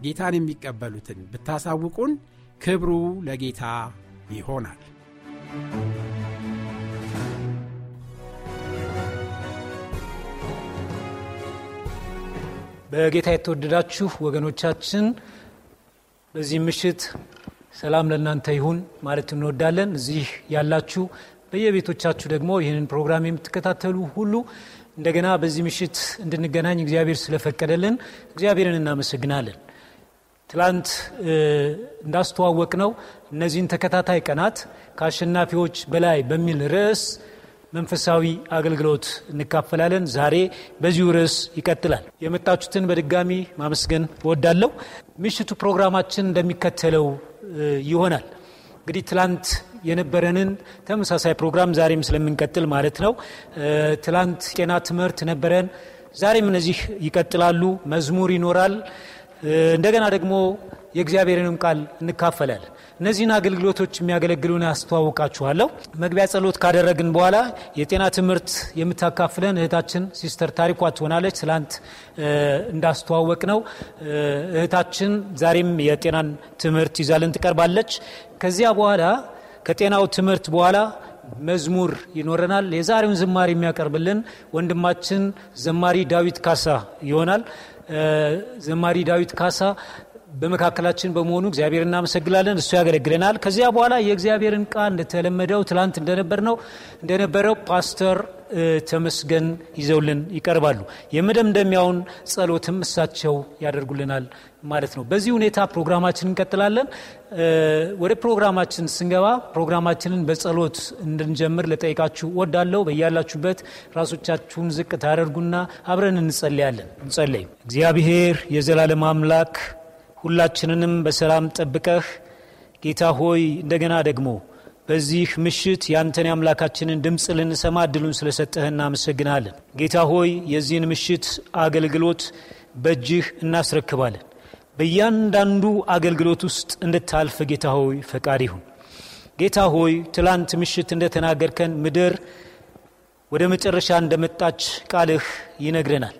ጌታን የሚቀበሉትን ብታሳውቁን ክብሩ ለጌታ ይሆናል። በጌታ የተወደዳችሁ ወገኖቻችን በዚህ ምሽት ሰላም ለእናንተ ይሁን ማለት እንወዳለን። እዚህ ያላችሁ በየቤቶቻችሁ ደግሞ ይህንን ፕሮግራም የምትከታተሉ ሁሉ እንደገና በዚህ ምሽት እንድንገናኝ እግዚአብሔር ስለፈቀደልን እግዚአብሔርን እናመሰግናለን። ትላንት እንዳስተዋወቅ ነው እነዚህን ተከታታይ ቀናት ከአሸናፊዎች በላይ በሚል ርዕስ መንፈሳዊ አገልግሎት እንካፈላለን። ዛሬ በዚሁ ርዕስ ይቀጥላል። የመጣችሁትን በድጋሚ ማመስገን እወዳለሁ። ምሽቱ ፕሮግራማችን እንደሚከተለው ይሆናል። እንግዲህ ትላንት የነበረንን ተመሳሳይ ፕሮግራም ዛሬም ስለምንቀጥል ማለት ነው። ትላንት ጤና ትምህርት ነበረን። ዛሬም እነዚህ ይቀጥላሉ። መዝሙር ይኖራል። እንደገና ደግሞ የእግዚአብሔርንም ቃል እንካፈላለን። እነዚህን አገልግሎቶች የሚያገለግሉን ያስተዋውቃችኋለሁ። መግቢያ ጸሎት ካደረግን በኋላ የጤና ትምህርት የምታካፍለን እህታችን ሲስተር ታሪኳ ትሆናለች። ትላንት እንዳስተዋወቅ ነው እህታችን ዛሬም የጤናን ትምህርት ይዛልን ትቀርባለች። ከዚያ በኋላ ከጤናው ትምህርት በኋላ መዝሙር ይኖረናል። የዛሬውን ዝማሬ የሚያቀርብልን ወንድማችን ዘማሪ ዳዊት ካሳ ይሆናል። ዘማሪ ዳዊት ካሳ በመካከላችን በመሆኑ እግዚአብሔር እናመሰግናለን። እሱ ያገለግለናል። ከዚያ በኋላ የእግዚአብሔርን ቃል እንደተለመደው ትላንት እንደነበር ነው እንደነበረው ፓስተር ተመስገን ይዘውልን ይቀርባሉ። የመደምደሚያውን ጸሎትም እሳቸው ያደርጉልናል ማለት ነው። በዚህ ሁኔታ ፕሮግራማችን እንቀጥላለን። ወደ ፕሮግራማችን ስንገባ ፕሮግራማችንን በጸሎት እንድንጀምር ልጠይቃችሁ ወዳለው በያላችሁበት ራሶቻችሁን ዝቅ ታደርጉና አብረን እንጸልያለን። እንጸለይ። እግዚአብሔር የዘላለም አምላክ ሁላችንንም በሰላም ጠብቀህ ጌታ ሆይ እንደገና ደግሞ በዚህ ምሽት ያንተን የአምላካችንን ድምፅ ልንሰማ እድሉን ስለሰጠህ እናመሰግናለን። ጌታ ሆይ የዚህን ምሽት አገልግሎት በእጅህ እናስረክባለን። በእያንዳንዱ አገልግሎት ውስጥ እንድታልፍ ጌታ ሆይ ፈቃድ ይሁን። ጌታ ሆይ ትላንት ምሽት እንደተናገርከን ምድር ወደ መጨረሻ እንደመጣች ቃልህ ይነግረናል።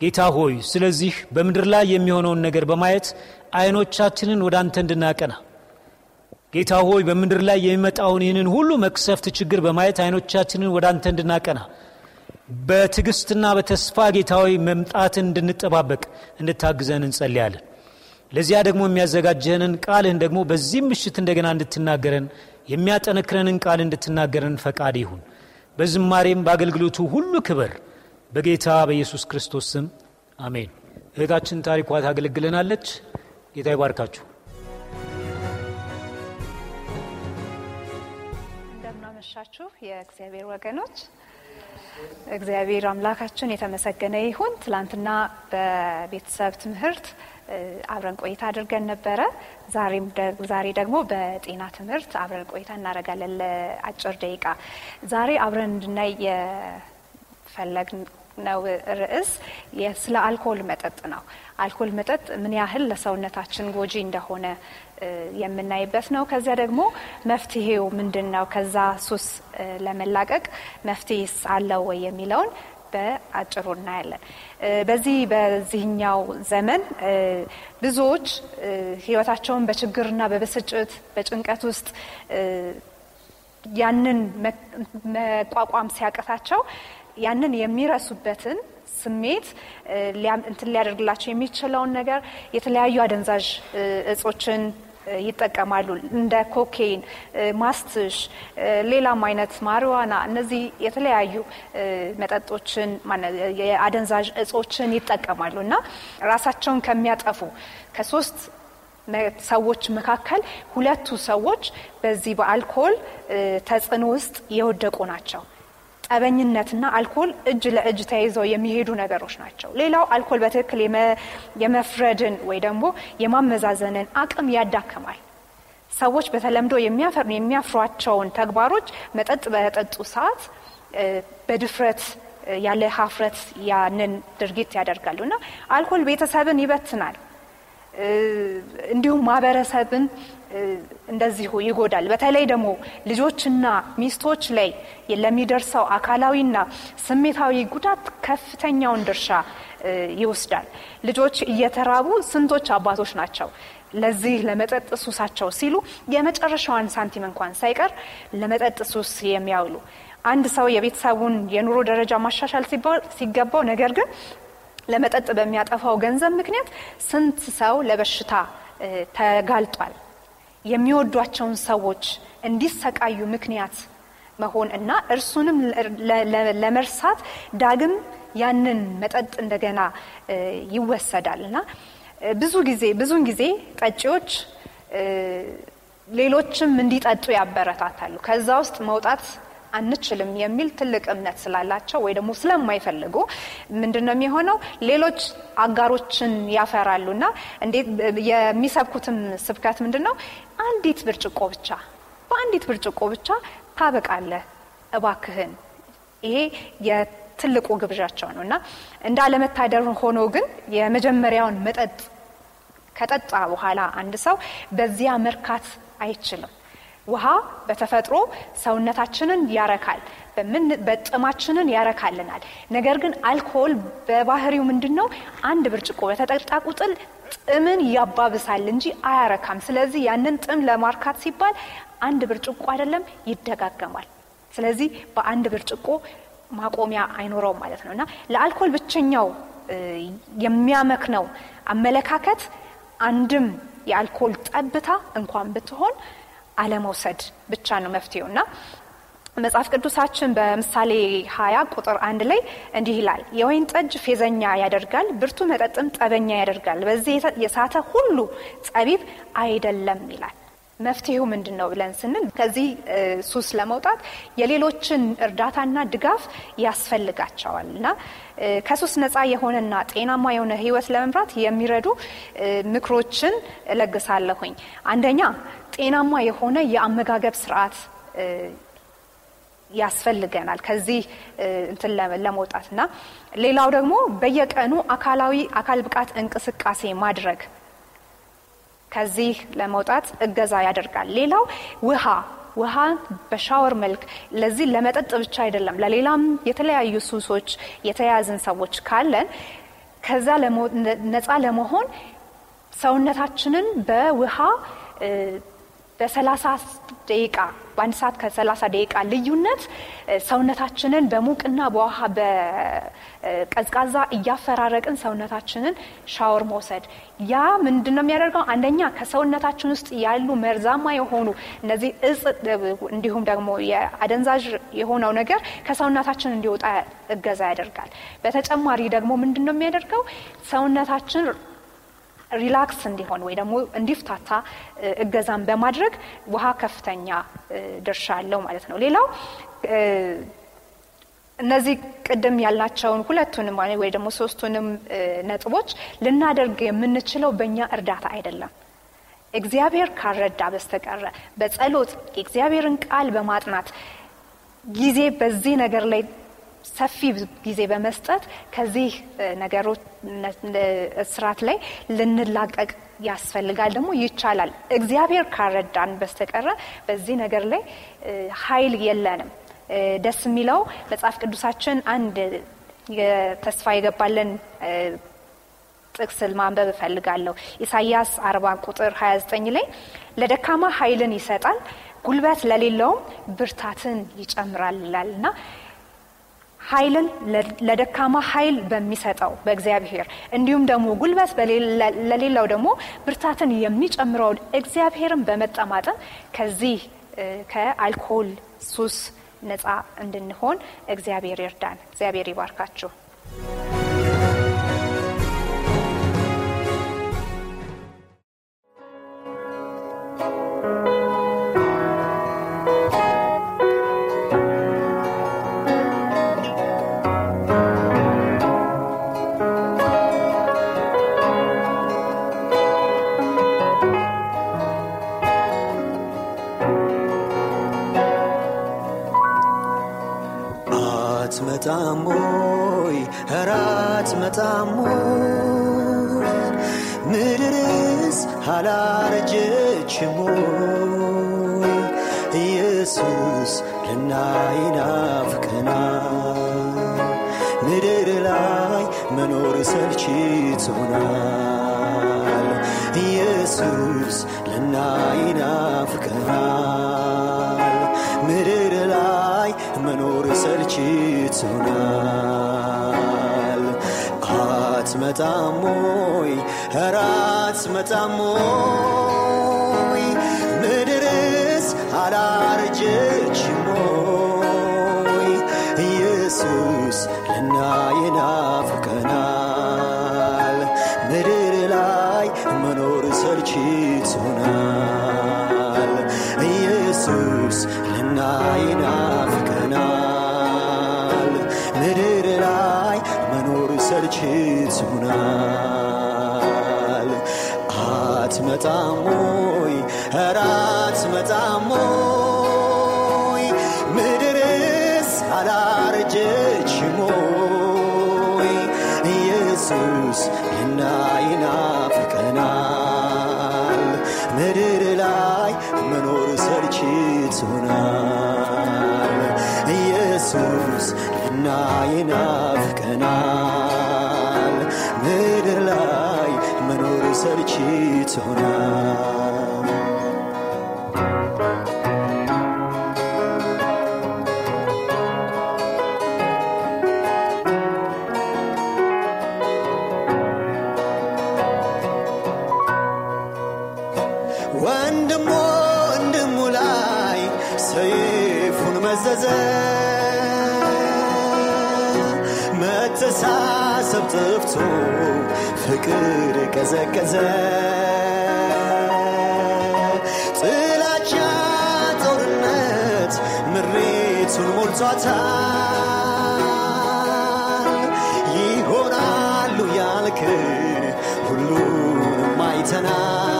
ጌታ ሆይ ስለዚህ በምድር ላይ የሚሆነውን ነገር በማየት አይኖቻችንን ወደ አንተ እንድናቀና ጌታ ሆይ በምድር ላይ የሚመጣውን ይህንን ሁሉ መቅሰፍት ችግር በማየት አይኖቻችንን ወደ አንተ እንድናቀና በትዕግስትና በተስፋ ጌታዊ መምጣትን እንድንጠባበቅ እንድታግዘን እንጸልያለን። ለዚያ ደግሞ የሚያዘጋጀንን ቃልህን ደግሞ በዚህም ምሽት እንደገና እንድትናገረን የሚያጠነክረንን ቃል እንድትናገረን ፈቃድ ይሁን። በዝማሬም በአገልግሎቱ ሁሉ ክብር በጌታ በኢየሱስ ክርስቶስ ስም አሜን። እህታችን ታሪኳ ታገለግለናለች። ጌታ ይባርካችሁ። እንደምናመሻችሁ የእግዚአብሔር ወገኖች፣ እግዚአብሔር አምላካችን የተመሰገነ ይሁን። ትላንትና በቤተሰብ ትምህርት አብረን ቆይታ አድርገን ነበረ። ዛሬ ደግሞ በጤና ትምህርት አብረን ቆይታ እናደርጋለን ለአጭር ደቂቃ። ዛሬ አብረን እንድናይ የፈለግን ነው ርዕስ ስለ አልኮል መጠጥ ነው። አልኮል መጠጥ ምን ያህል ለሰውነታችን ጎጂ እንደሆነ የምናይበት ነው። ከዚያ ደግሞ መፍትሄው ምንድን ነው? ከዛ ሱስ ለመላቀቅ መፍትሄስ አለው ወይ የሚለውን በአጭሩ እናያለን። በዚህ በዚህኛው ዘመን ብዙዎች ሕይወታቸውን በችግርና በብስጭት በጭንቀት ውስጥ ያንን መቋቋም ሲያቅታቸው ያንን የሚረሱበትን ስሜት እንትን ሊያደርግላቸው የሚችለውን ነገር የተለያዩ አደንዛዥ እጾችን ይጠቀማሉ። እንደ ኮኬይን፣ ማስትሽ፣ ሌላም አይነት ማሪዋና፣ እነዚህ የተለያዩ መጠጦችን የአደንዛዥ እጾችን ይጠቀማሉ እና ራሳቸውን ከሚያጠፉ ከሶስት ሰዎች መካከል ሁለቱ ሰዎች በዚህ በአልኮል ተጽዕኖ ውስጥ የወደቁ ናቸው። ጠበኝነትና አልኮል እጅ ለእጅ ተያይዘው የሚሄዱ ነገሮች ናቸው። ሌላው አልኮል በትክክል የመፍረድን ወይ ደግሞ የማመዛዘንን አቅም ያዳክማል። ሰዎች በተለምዶ የሚያፍሯቸውን ተግባሮች መጠጥ በጠጡ ሰዓት በድፍረት ያለ ሀፍረት ያንን ድርጊት ያደርጋሉ እና አልኮል ቤተሰብን ይበትናል። እንዲሁም ማህበረሰብን እንደዚሁ ይጎዳል። በተለይ ደግሞ ልጆችና ሚስቶች ላይ ለሚደርሰው አካላዊና ስሜታዊ ጉዳት ከፍተኛውን ድርሻ ይወስዳል። ልጆች እየተራቡ ስንቶች አባቶች ናቸው ለዚህ ለመጠጥ ሱሳቸው ሲሉ የመጨረሻዋን ሳንቲም እንኳን ሳይቀር ለመጠጥ ሱስ የሚያውሉ አንድ ሰው የቤተሰቡን የኑሮ ደረጃ ማሻሻል ሲገባው ነገር ግን ለመጠጥ በሚያጠፋው ገንዘብ ምክንያት ስንት ሰው ለበሽታ ተጋልጧል። የሚወዷቸውን ሰዎች እንዲሰቃዩ ምክንያት መሆን እና እርሱንም ለመርሳት ዳግም ያንን መጠጥ እንደገና ይወሰዳል እና ብዙ ጊዜ ብዙውን ጊዜ ጠጪዎች ሌሎችም እንዲጠጡ ያበረታታሉ። ከዛ ውስጥ መውጣት አንችልም የሚል ትልቅ እምነት ስላላቸው ወይ ደግሞ ስለማይፈልጉ ምንድን ነው የሚሆነው? ሌሎች አጋሮችን ያፈራሉ እና እንዴት የሚሰብኩትም ስብከት ምንድን ነው? አንዲት ብርጭቆ ብቻ በአንዲት ብርጭቆ ብቻ ታበቃለህ እባክህን። ይሄ የትልቁ ግብዣቸው ነው እና እንደ አለመታደር ሆኖ ግን የመጀመሪያውን መጠጥ ከጠጣ በኋላ አንድ ሰው በዚያ መርካት አይችልም። ውሃ በተፈጥሮ ሰውነታችንን ያረካል፣ በጥማችንን ያረካልናል። ነገር ግን አልኮል በባህሪው ምንድን ነው? አንድ ብርጭቆ በተጠጣ ቁጥር ጥምን ያባብሳል እንጂ አያረካም። ስለዚህ ያንን ጥም ለማርካት ሲባል አንድ ብርጭቆ አይደለም ይደጋገማል። ስለዚህ በአንድ ብርጭቆ ማቆሚያ አይኖረውም ማለት ነው እና ለአልኮል ብቸኛው የሚያመክነው አመለካከት አንድም የአልኮል ጠብታ እንኳን ብትሆን አለመውሰድ ብቻ ነው መፍትሄው እና መጽሐፍ ቅዱሳችን በምሳሌ ሀያ ቁጥር አንድ ላይ እንዲህ ይላል፣ የወይን ጠጅ ፌዘኛ ያደርጋል፣ ብርቱ መጠጥም ጠበኛ ያደርጋል፣ በዚህ የሳተ ሁሉ ጠቢብ አይደለም ይላል። መፍትሄው ምንድን ነው ብለን ስንል ከዚህ ሱስ ለመውጣት የሌሎችን እርዳታና ድጋፍ ያስፈልጋቸዋል እና ከሱስ ነፃ የሆነና ጤናማ የሆነ ሕይወት ለመምራት የሚረዱ ምክሮችን እለግሳለሁኝ። አንደኛ ጤናማ የሆነ የአመጋገብ ስርዓት ያስፈልገናል ከዚህ እንትን ለመውጣት እና ሌላው ደግሞ በየቀኑ አካላዊ አካል ብቃት እንቅስቃሴ ማድረግ ከዚህ ለመውጣት እገዛ ያደርጋል። ሌላው ውሃ ውሃ በሻወር መልክ ለዚህ ለመጠጥ ብቻ አይደለም፣ ለሌላም የተለያዩ ሱሶች የተያዝን ሰዎች ካለን ከዛ ነፃ ለመሆን ሰውነታችንን በውሃ በሰላሳ ደቂቃ በአንድ ሰዓት ከሰላሳ ደቂቃ ልዩነት ሰውነታችንን በሙቅና በውሃ በቀዝቃዛ እያፈራረቅን ሰውነታችንን ሻወር መውሰድ ያ ምንድን ነው የሚያደርገው? አንደኛ ከሰውነታችን ውስጥ ያሉ መርዛማ የሆኑ እነዚህ እጽ እንዲሁም ደግሞ የአደንዛዥ የሆነው ነገር ከሰውነታችን እንዲወጣ እገዛ ያደርጋል። በተጨማሪ ደግሞ ምንድን ነው የሚያደርገው ሰውነታችን ሪላክስ እንዲሆን ወይ ደግሞ እንዲፍታታ እገዛን በማድረግ ውሃ ከፍተኛ ድርሻ አለው ማለት ነው። ሌላው እነዚህ ቅድም ያልናቸውን ሁለቱንም ወይ ደግሞ ሶስቱንም ነጥቦች ልናደርግ የምንችለው በእኛ እርዳታ አይደለም። እግዚአብሔር ካረዳ በስተቀረ በጸሎት የእግዚአብሔርን ቃል በማጥናት ጊዜ በዚህ ነገር ላይ ሰፊ ጊዜ በመስጠት ከዚህ ነገሮች ስርዓት ላይ ልንላቀቅ ያስፈልጋል። ደግሞ ይቻላል። እግዚአብሔር ካረዳን በስተቀረ በዚህ ነገር ላይ ኃይል የለንም። ደስ የሚለው መጽሐፍ ቅዱሳችን አንድ ተስፋ የገባለን ጥቅስ ማንበብ እፈልጋለሁ። ኢሳያስ 40 ቁጥር 29 ላይ ለደካማ ኃይልን ይሰጣል፣ ጉልበት ለሌለውም ብርታትን ይጨምራል ይላል እና ኃይልን ለደካማ ኃይል በሚሰጠው በእግዚአብሔር እንዲሁም ደግሞ ጉልበት ለሌለው ደግሞ ብርታትን የሚጨምረውን እግዚአብሔርን በመጠማጠን ከዚህ ከአልኮል ሱስ ነፃ እንድንሆን እግዚአብሔር ይርዳን። እግዚአብሔር ይባርካችሁ። አትመጣሞይ ኧረ አትመጣሞይ ምድርስ አላረጀችሞይ ኢየሱስ ልናይ አትመጣሞይ ኧረ አትመጣሞይ ምድርስ አላረጀችሞይ ኢየሱስ ልናይ ናፍቀናል ምድር ላይ መኖር ሰልችቶናል ኢየሱስ ልናይ ናፍቀናል ምድር ላይ መኖር ሰልችቶናል ጠፍቶ ፍቅር ቀዘቀዘ። ጥላቻ ጦርነት ምሬቱን ሞልቷታል። ይሆናሉ ያልክን ሁሉንም አይተናል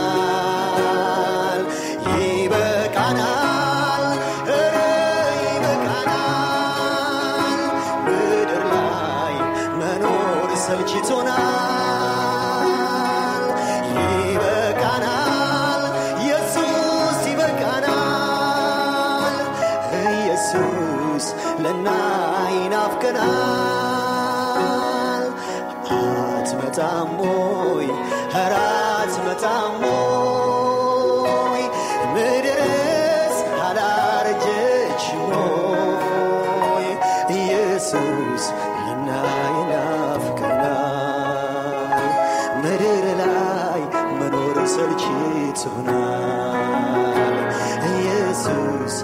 ሰልችቶናል ይበቃናል ኢየሱስ ይበቃናል። ኢየሱስ ልናይ ናፍቀናል አትመጣሞይ ኧረ አትመጣሞይ መኖር ሰልችቶናል ኢየሱስ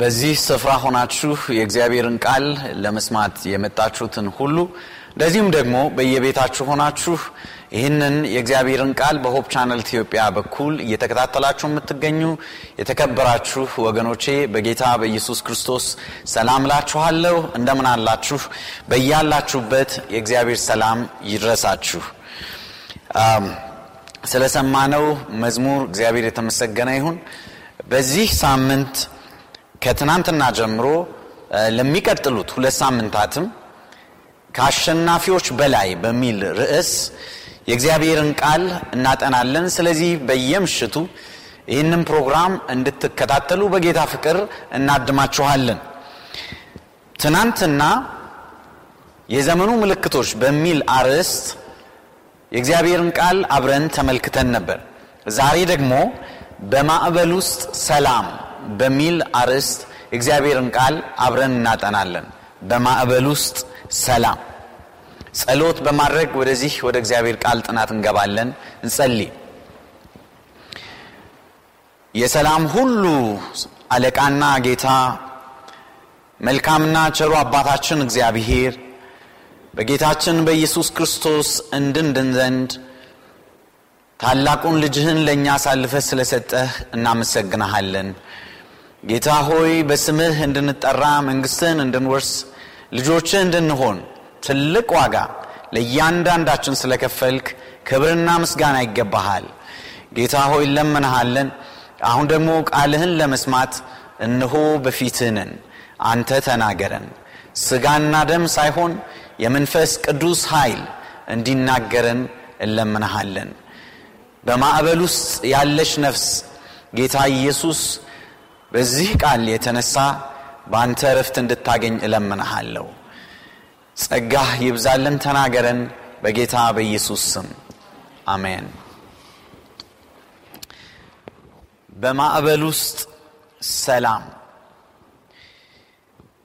በዚህ ስፍራ ሆናችሁ የእግዚአብሔርን ቃል ለመስማት የመጣችሁትን ሁሉ እንደዚሁም ደግሞ በየቤታችሁ ሆናችሁ ይህንን የእግዚአብሔርን ቃል በ Hope Channel ኢትዮጵያ በኩል እየተከታተላችሁ የምትገኙ የተከበራችሁ ወገኖቼ በጌታ በኢየሱስ ክርስቶስ ሰላም እላችኋለሁ። እንደምን አላችሁ? በያላችሁበት የእግዚአብሔር ሰላም ይድረሳችሁ። ስለሰማነው መዝሙር እግዚአብሔር የተመሰገነ ይሁን። በዚህ ሳምንት ከትናንትና ጀምሮ ለሚቀጥሉት ሁለት ሳምንታትም ከአሸናፊዎች በላይ በሚል ርዕስ የእግዚአብሔርን ቃል እናጠናለን። ስለዚህ በየምሽቱ ይህንን ፕሮግራም እንድትከታተሉ በጌታ ፍቅር እናድማችኋለን። ትናንትና የዘመኑ ምልክቶች በሚል አርዕስት የእግዚአብሔርን ቃል አብረን ተመልክተን ነበር። ዛሬ ደግሞ በማዕበል ውስጥ ሰላም በሚል አርዕስት የእግዚአብሔርን ቃል አብረን እናጠናለን። በማዕበል ውስጥ ሰላም። ጸሎት በማድረግ ወደዚህ ወደ እግዚአብሔር ቃል ጥናት እንገባለን። እንጸልይ። የሰላም ሁሉ አለቃና ጌታ መልካምና ቸሩ አባታችን እግዚአብሔር በጌታችን በኢየሱስ ክርስቶስ እንድንድን ዘንድ ታላቁን ልጅህን ለእኛ አሳልፈ ስለሰጠህ እናመሰግናሃለን። ጌታ ሆይ በስምህ እንድንጠራ መንግሥትህን እንድንወርስ ልጆችህ እንድንሆን ትልቅ ዋጋ ለእያንዳንዳችን ስለከፈልክ ክብርና ምስጋና ይገባሃል። ጌታ ሆይ እንለምንሃለን። አሁን ደግሞ ቃልህን ለመስማት እንሆ በፊትህ አንተ ተናገረን። ሥጋና ደም ሳይሆን የመንፈስ ቅዱስ ኃይል እንዲናገረን እንለምንሃለን። በማዕበል ውስጥ ያለች ነፍስ ጌታ ኢየሱስ በዚህ ቃል የተነሳ በአንተ እረፍት እንድታገኝ እለምንሃለሁ። ጸጋህ ይብዛልን። ተናገረን። በጌታ በኢየሱስ ስም አሜን። በማዕበል ውስጥ ሰላም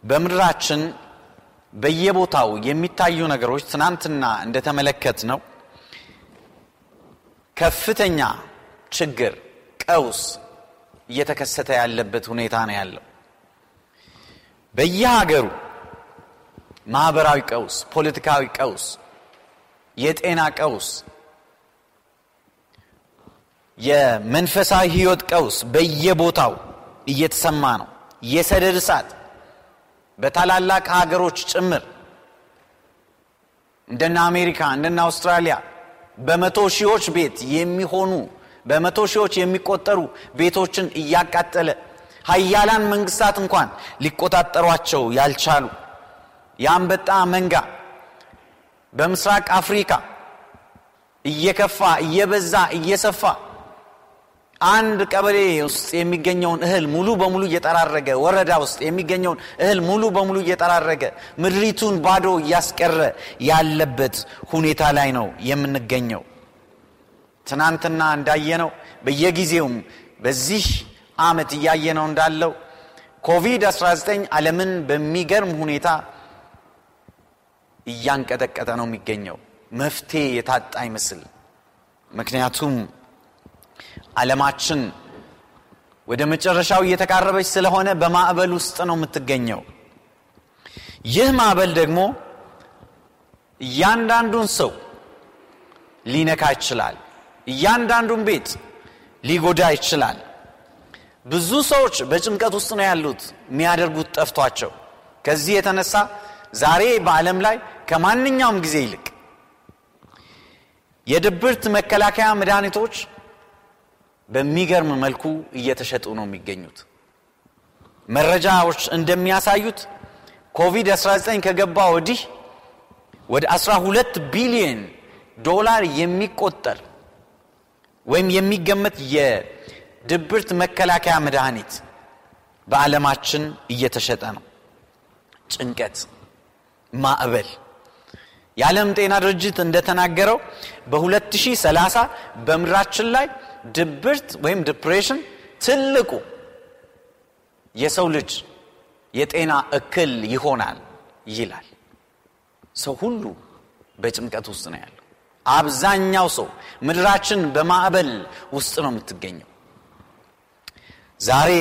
በምድራችን በየቦታው የሚታዩ ነገሮች ትናንትና እንደተመለከት ነው ከፍተኛ ችግር፣ ቀውስ እየተከሰተ ያለበት ሁኔታ ነው ያለው። በየሀገሩ ማህበራዊ ቀውስ፣ ፖለቲካዊ ቀውስ፣ የጤና ቀውስ፣ የመንፈሳዊ ህይወት ቀውስ በየቦታው እየተሰማ ነው። የሰደድ እሳት በታላላቅ ሀገሮች ጭምር እንደነ አሜሪካ እንደነ አውስትራሊያ በመቶ ሺዎች ቤት የሚሆኑ በመቶ ሺዎች የሚቆጠሩ ቤቶችን እያቃጠለ ሀያላን መንግስታት እንኳን ሊቆጣጠሯቸው ያልቻሉ የአንበጣ መንጋ በምስራቅ አፍሪካ እየከፋ እየበዛ እየሰፋ አንድ ቀበሌ ውስጥ የሚገኘውን እህል ሙሉ በሙሉ እየጠራረገ ወረዳ ውስጥ የሚገኘውን እህል ሙሉ በሙሉ እየጠራረገ ምድሪቱን ባዶ እያስቀረ ያለበት ሁኔታ ላይ ነው የምንገኘው። ትናንትና እንዳየነው በየጊዜውም በዚህ ዓመት እያየነው እንዳለው ኮቪድ-19 ዓለምን በሚገርም ሁኔታ እያንቀጠቀጠ ነው የሚገኘው። መፍትሄ የታጣ አይመስል። ምክንያቱም ዓለማችን ወደ መጨረሻው እየተቃረበች ስለሆነ በማዕበል ውስጥ ነው የምትገኘው። ይህ ማዕበል ደግሞ እያንዳንዱን ሰው ሊነካ ይችላል። እያንዳንዱን ቤት ሊጎዳ ይችላል። ብዙ ሰዎች በጭንቀት ውስጥ ነው ያሉት፣ የሚያደርጉት ጠፍቷቸው። ከዚህ የተነሳ ዛሬ በዓለም ላይ ከማንኛውም ጊዜ ይልቅ የድብርት መከላከያ መድኃኒቶች በሚገርም መልኩ እየተሸጡ ነው የሚገኙት። መረጃዎች እንደሚያሳዩት ኮቪድ-19 ከገባ ወዲህ ወደ 12 ቢሊዮን ዶላር የሚቆጠር ወይም የሚገመት የድብርት መከላከያ መድኃኒት በዓለማችን እየተሸጠ ነው። ጭንቀት፣ ማዕበል የዓለም ጤና ድርጅት እንደተናገረው በ2030 በምድራችን ላይ ድብርት ወይም ዲፕሬሽን ትልቁ የሰው ልጅ የጤና እክል ይሆናል ይላል። ሰው ሁሉ በጭንቀት ውስጥ ነው ያለው። አብዛኛው ሰው ምድራችን በማዕበል ውስጥ ነው የምትገኘው። ዛሬ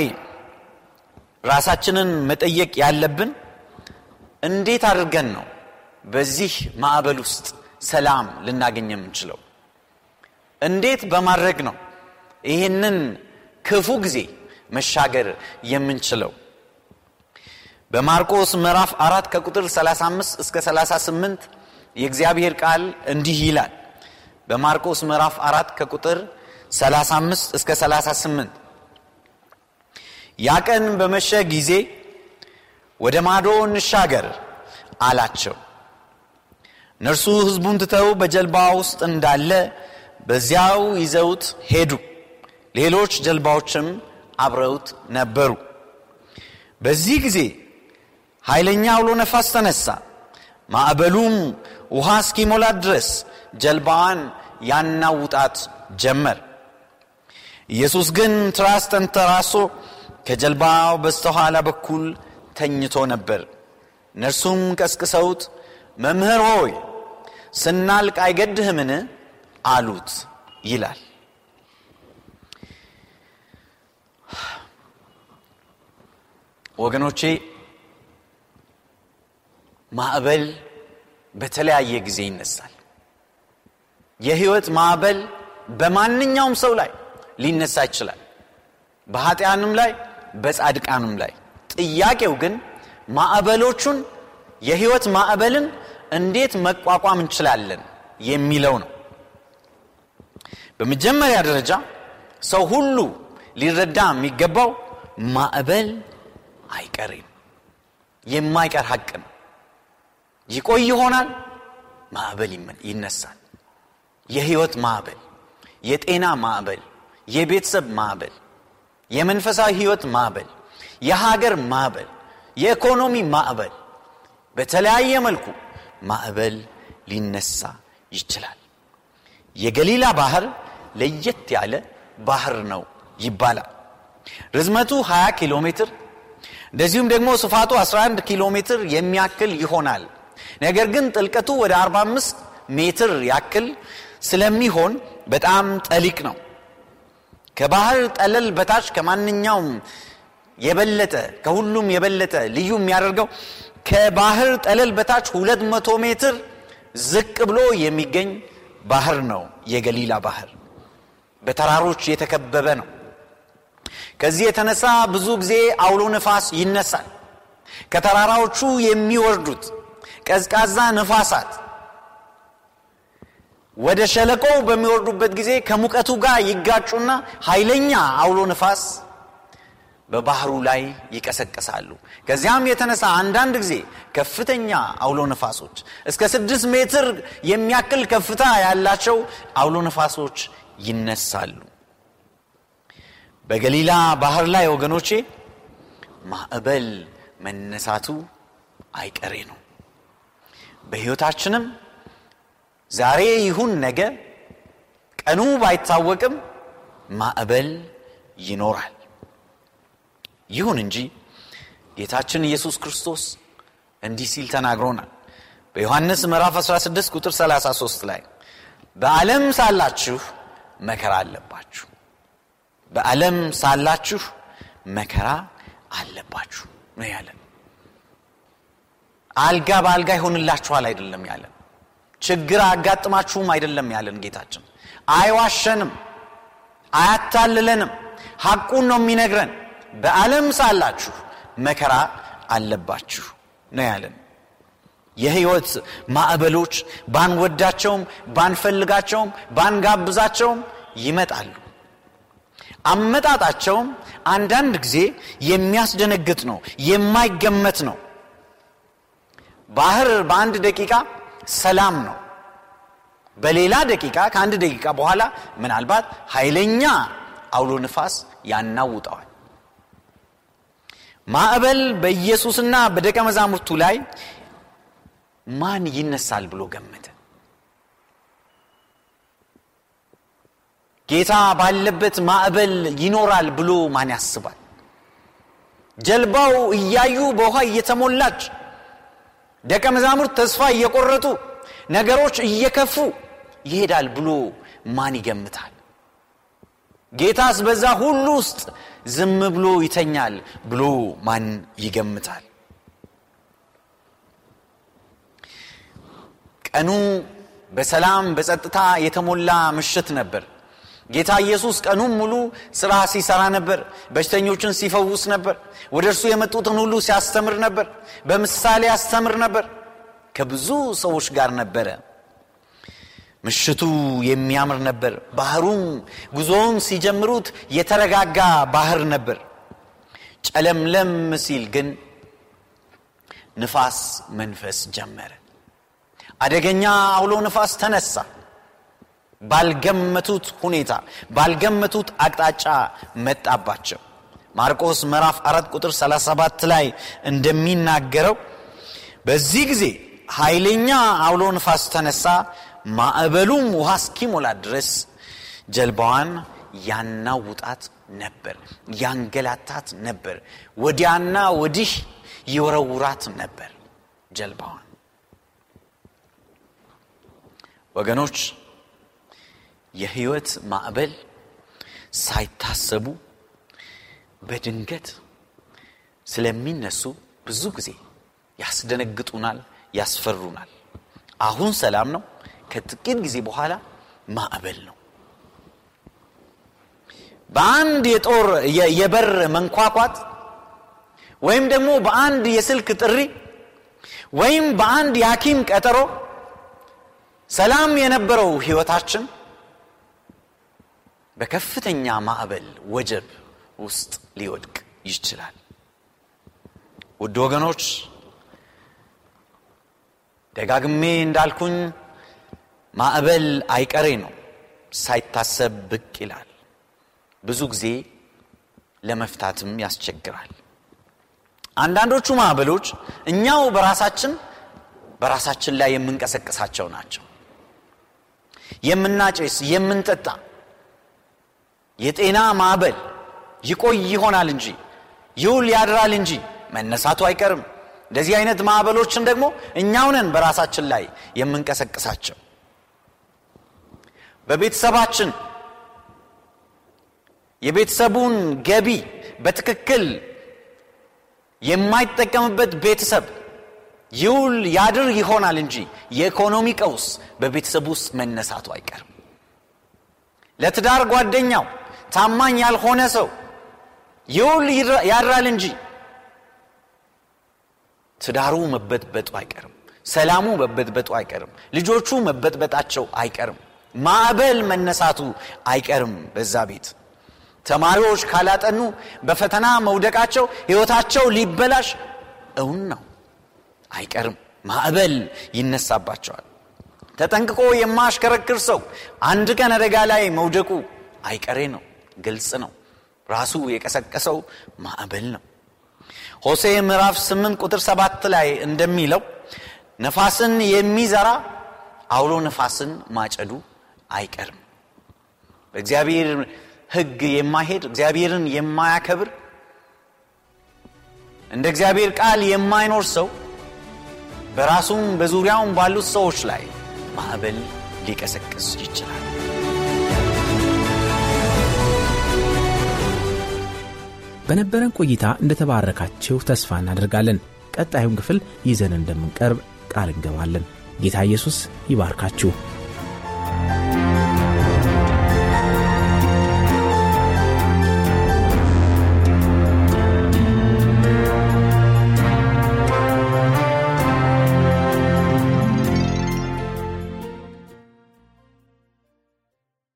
ራሳችንን መጠየቅ ያለብን እንዴት አድርገን ነው በዚህ ማዕበል ውስጥ ሰላም ልናገኝ የምንችለው? እንዴት በማድረግ ነው ይህንን ክፉ ጊዜ መሻገር የምንችለው? በማርቆስ ምዕራፍ አራት ከቁጥር 35 እስከ 38 የእግዚአብሔር ቃል እንዲህ ይላል። በማርቆስ ምዕራፍ አራት ከቁጥር 35 እስከ 38 ያ ቀን በመሸ ጊዜ ወደ ማዶ እንሻገር አላቸው። እነርሱ ሕዝቡን ትተው በጀልባ ውስጥ እንዳለ በዚያው ይዘውት ሄዱ። ሌሎች ጀልባዎችም አብረውት ነበሩ። በዚህ ጊዜ ኃይለኛ አውሎ ነፋስ ተነሳ። ማዕበሉም ውሃ እስኪሞላት ድረስ ጀልባዋን ያናውጣት ጀመር። ኢየሱስ ግን ትራስ ተንተራሶ ከጀልባው በስተኋላ በኩል ተኝቶ ነበር። እነርሱም ቀስቅሰውት መምህር ሆይ ስናልቅ አይገድህምን አሉት ይላል። ወገኖቼ ማዕበል በተለያየ ጊዜ ይነሳል። የህይወት ማዕበል በማንኛውም ሰው ላይ ሊነሳ ይችላል። በኃጢአንም ላይ በጻድቃንም ላይ። ጥያቄው ግን ማዕበሎቹን የህይወት ማዕበልን እንዴት መቋቋም እንችላለን የሚለው ነው። በመጀመሪያ ደረጃ ሰው ሁሉ ሊረዳ የሚገባው ማዕበል አይቀሬም፣ የማይቀር ሀቅ ነው። ይቆይ ይሆናል፣ ማዕበል ይነሳል። የህይወት ማዕበል፣ የጤና ማዕበል፣ የቤተሰብ ማዕበል፣ የመንፈሳዊ ህይወት ማዕበል፣ የሀገር ማዕበል፣ የኢኮኖሚ ማዕበል፣ በተለያየ መልኩ ማዕበል ሊነሳ ይችላል። የገሊላ ባህር ለየት ያለ ባህር ነው ይባላል። ርዝመቱ 20 ኪሎ ሜትር እንደዚሁም ደግሞ ስፋቱ 11 ኪሎ ሜትር የሚያክል ይሆናል። ነገር ግን ጥልቀቱ ወደ 45 ሜትር ያክል ስለሚሆን በጣም ጠሊቅ ነው። ከባህር ጠለል በታች ከማንኛውም የበለጠ ከሁሉም የበለጠ ልዩ የሚያደርገው ከባህር ጠለል በታች 200 ሜትር ዝቅ ብሎ የሚገኝ ባህር ነው የገሊላ ባህር። በተራሮች የተከበበ ነው። ከዚህ የተነሳ ብዙ ጊዜ አውሎ ነፋስ ይነሳል። ከተራራዎቹ የሚወርዱት ቀዝቃዛ ነፋሳት ወደ ሸለቆው በሚወርዱበት ጊዜ ከሙቀቱ ጋር ይጋጩና ኃይለኛ አውሎ ነፋስ በባህሩ ላይ ይቀሰቀሳሉ። ከዚያም የተነሳ አንዳንድ ጊዜ ከፍተኛ አውሎ ነፋሶች እስከ ስድስት ሜትር የሚያክል ከፍታ ያላቸው አውሎ ነፋሶች ይነሳሉ። በገሊላ ባህር ላይ ወገኖቼ ማዕበል መነሳቱ አይቀሬ ነው። በሕይወታችንም ዛሬ ይሁን ነገ ቀኑ ባይታወቅም ማዕበል ይኖራል። ይሁን እንጂ ጌታችን ኢየሱስ ክርስቶስ እንዲህ ሲል ተናግሮናል። በዮሐንስ ምዕራፍ 16 ቁጥር 33 ላይ በዓለም ሳላችሁ መከራ አለባችሁ፣ በዓለም ሳላችሁ መከራ አለባችሁ ነው ያለን። አልጋ በአልጋ ይሆንላችኋል አይደለም ያለን። ችግር አጋጥማችሁም አይደለም ያለን ጌታችን። አይዋሸንም፣ አያታልለንም፣ ሐቁን ነው የሚነግረን። በዓለም ሳላችሁ መከራ አለባችሁ ነው ያለን። የህይወት ማዕበሎች ባንወዳቸውም ባንፈልጋቸውም ባንጋብዛቸውም ይመጣሉ። አመጣጣቸውም አንዳንድ ጊዜ የሚያስደነግጥ ነው፣ የማይገመት ነው። ባህር በአንድ ደቂቃ ሰላም ነው። በሌላ ደቂቃ ከአንድ ደቂቃ በኋላ ምናልባት ኃይለኛ አውሎ ንፋስ ያናውጠዋል። ማዕበል በኢየሱስና በደቀ መዛሙርቱ ላይ ማን ይነሳል ብሎ ገመተ? ጌታ ባለበት ማዕበል ይኖራል ብሎ ማን ያስባል? ጀልባው እያዩ በውሃ እየተሞላች ደቀ መዛሙርት ተስፋ እየቆረጡ ነገሮች እየከፉ ይሄዳል ብሎ ማን ይገምታል? ጌታስ በዛ ሁሉ ውስጥ ዝም ብሎ ይተኛል ብሎ ማን ይገምታል? ቀኑ በሰላም በጸጥታ የተሞላ ምሽት ነበር ጌታ ኢየሱስ ቀኑን ሙሉ ስራ ሲሰራ ነበር በሽተኞችን ሲፈውስ ነበር ወደ እርሱ የመጡትን ሁሉ ሲያስተምር ነበር በምሳሌ ያስተምር ነበር ከብዙ ሰዎች ጋር ነበረ። ምሽቱ የሚያምር ነበር ባህሩም ጉዞውን ሲጀምሩት የተረጋጋ ባህር ነበር። ጨለምለም ሲል ግን ንፋስ መንፈስ ጀመረ። አደገኛ አውሎ ንፋስ ተነሳ ባልገመቱት ሁኔታ ባልገመቱት አቅጣጫ መጣባቸው። ማርቆስ ምዕራፍ 4 ቁጥር 37 ላይ እንደሚናገረው በዚህ ጊዜ ኃይለኛ አውሎ ንፋስ ተነሳ ማዕበሉም ውሃ እስኪሞላ ድረስ ጀልባዋን ያናውጣት ነበር ያንገላታት ነበር ወዲያና ወዲህ ይወረውራት ነበር ጀልባዋን። ወገኖች የህይወት ማዕበል ሳይታሰቡ በድንገት ስለሚነሱ ብዙ ጊዜ ያስደነግጡናል ያስፈሩናል። አሁን ሰላም ነው። ከጥቂት ጊዜ በኋላ ማዕበል ነው። በአንድ የጦር የበር መንኳኳት ወይም ደግሞ በአንድ የስልክ ጥሪ ወይም በአንድ የሐኪም ቀጠሮ ሰላም የነበረው ህይወታችን በከፍተኛ ማዕበል ወጀብ ውስጥ ሊወድቅ ይችላል። ውድ ወገኖች ደጋግሜ እንዳልኩኝ ማዕበል አይቀሬ ነው። ሳይታሰብ ብቅ ይላል። ብዙ ጊዜ ለመፍታትም ያስቸግራል። አንዳንዶቹ ማዕበሎች እኛው በራሳችን በራሳችን ላይ የምንቀሰቅሳቸው ናቸው። የምናጨስ የምንጠጣ የጤና ማዕበል ይቆይ ይሆናል እንጂ ይውል ያድራል እንጂ መነሳቱ አይቀርም። እንደዚህ አይነት ማዕበሎችን ደግሞ እኛውነን በራሳችን ላይ የምንቀሰቅሳቸው። በቤተሰባችን የቤተሰቡን ገቢ በትክክል የማይጠቀምበት ቤተሰብ ይውል ያድር ይሆናል እንጂ የኢኮኖሚ ቀውስ በቤተሰብ ውስጥ መነሳቱ አይቀርም። ለትዳር ጓደኛው ታማኝ ያልሆነ ሰው ይውል ያድራል እንጂ ትዳሩ መበጥበጡ አይቀርም። ሰላሙ መበጥበጡ አይቀርም። ልጆቹ መበጥበጣቸው አይቀርም። ማዕበል መነሳቱ አይቀርም በዛ ቤት። ተማሪዎች ካላጠኑ በፈተና መውደቃቸው ህይወታቸው ሊበላሽ እውን ነው አይቀርም። ማዕበል ይነሳባቸዋል። ተጠንቅቆ የማሽከረክር ሰው አንድ ቀን አደጋ ላይ መውደቁ አይቀሬ ነው ግልጽ ነው። ራሱ የቀሰቀሰው ማዕበል ነው። ሆሴ ምዕራፍ 8 ቁጥር 7 ላይ እንደሚለው ነፋስን የሚዘራ አውሎ ነፋስን ማጨዱ አይቀርም። በእግዚአብሔር ህግ የማይሄድ እግዚአብሔርን የማያከብር እንደ እግዚአብሔር ቃል የማይኖር ሰው በራሱም በዙሪያውም ባሉት ሰዎች ላይ ማዕበል ሊቀሰቅስ ይችላል በነበረን ቆይታ እንደተባረካችሁ ተስፋ እናደርጋለን። ቀጣዩን ክፍል ይዘን እንደምንቀርብ ቃል እንገባለን። ጌታ ኢየሱስ ይባርካችሁ።